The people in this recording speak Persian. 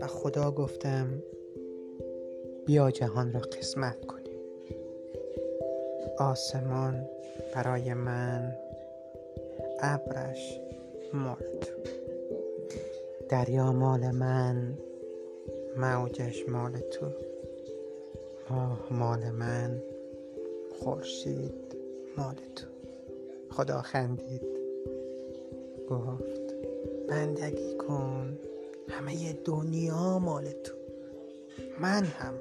و خدا گفتم بیا جهان را قسمت کنیم آسمان برای من ابرش تو دریا مال من موجش مال تو. ماه مال من خورشید مال تو. خدا خندید گفت بندگی کن همه دنیا مال تو. من هم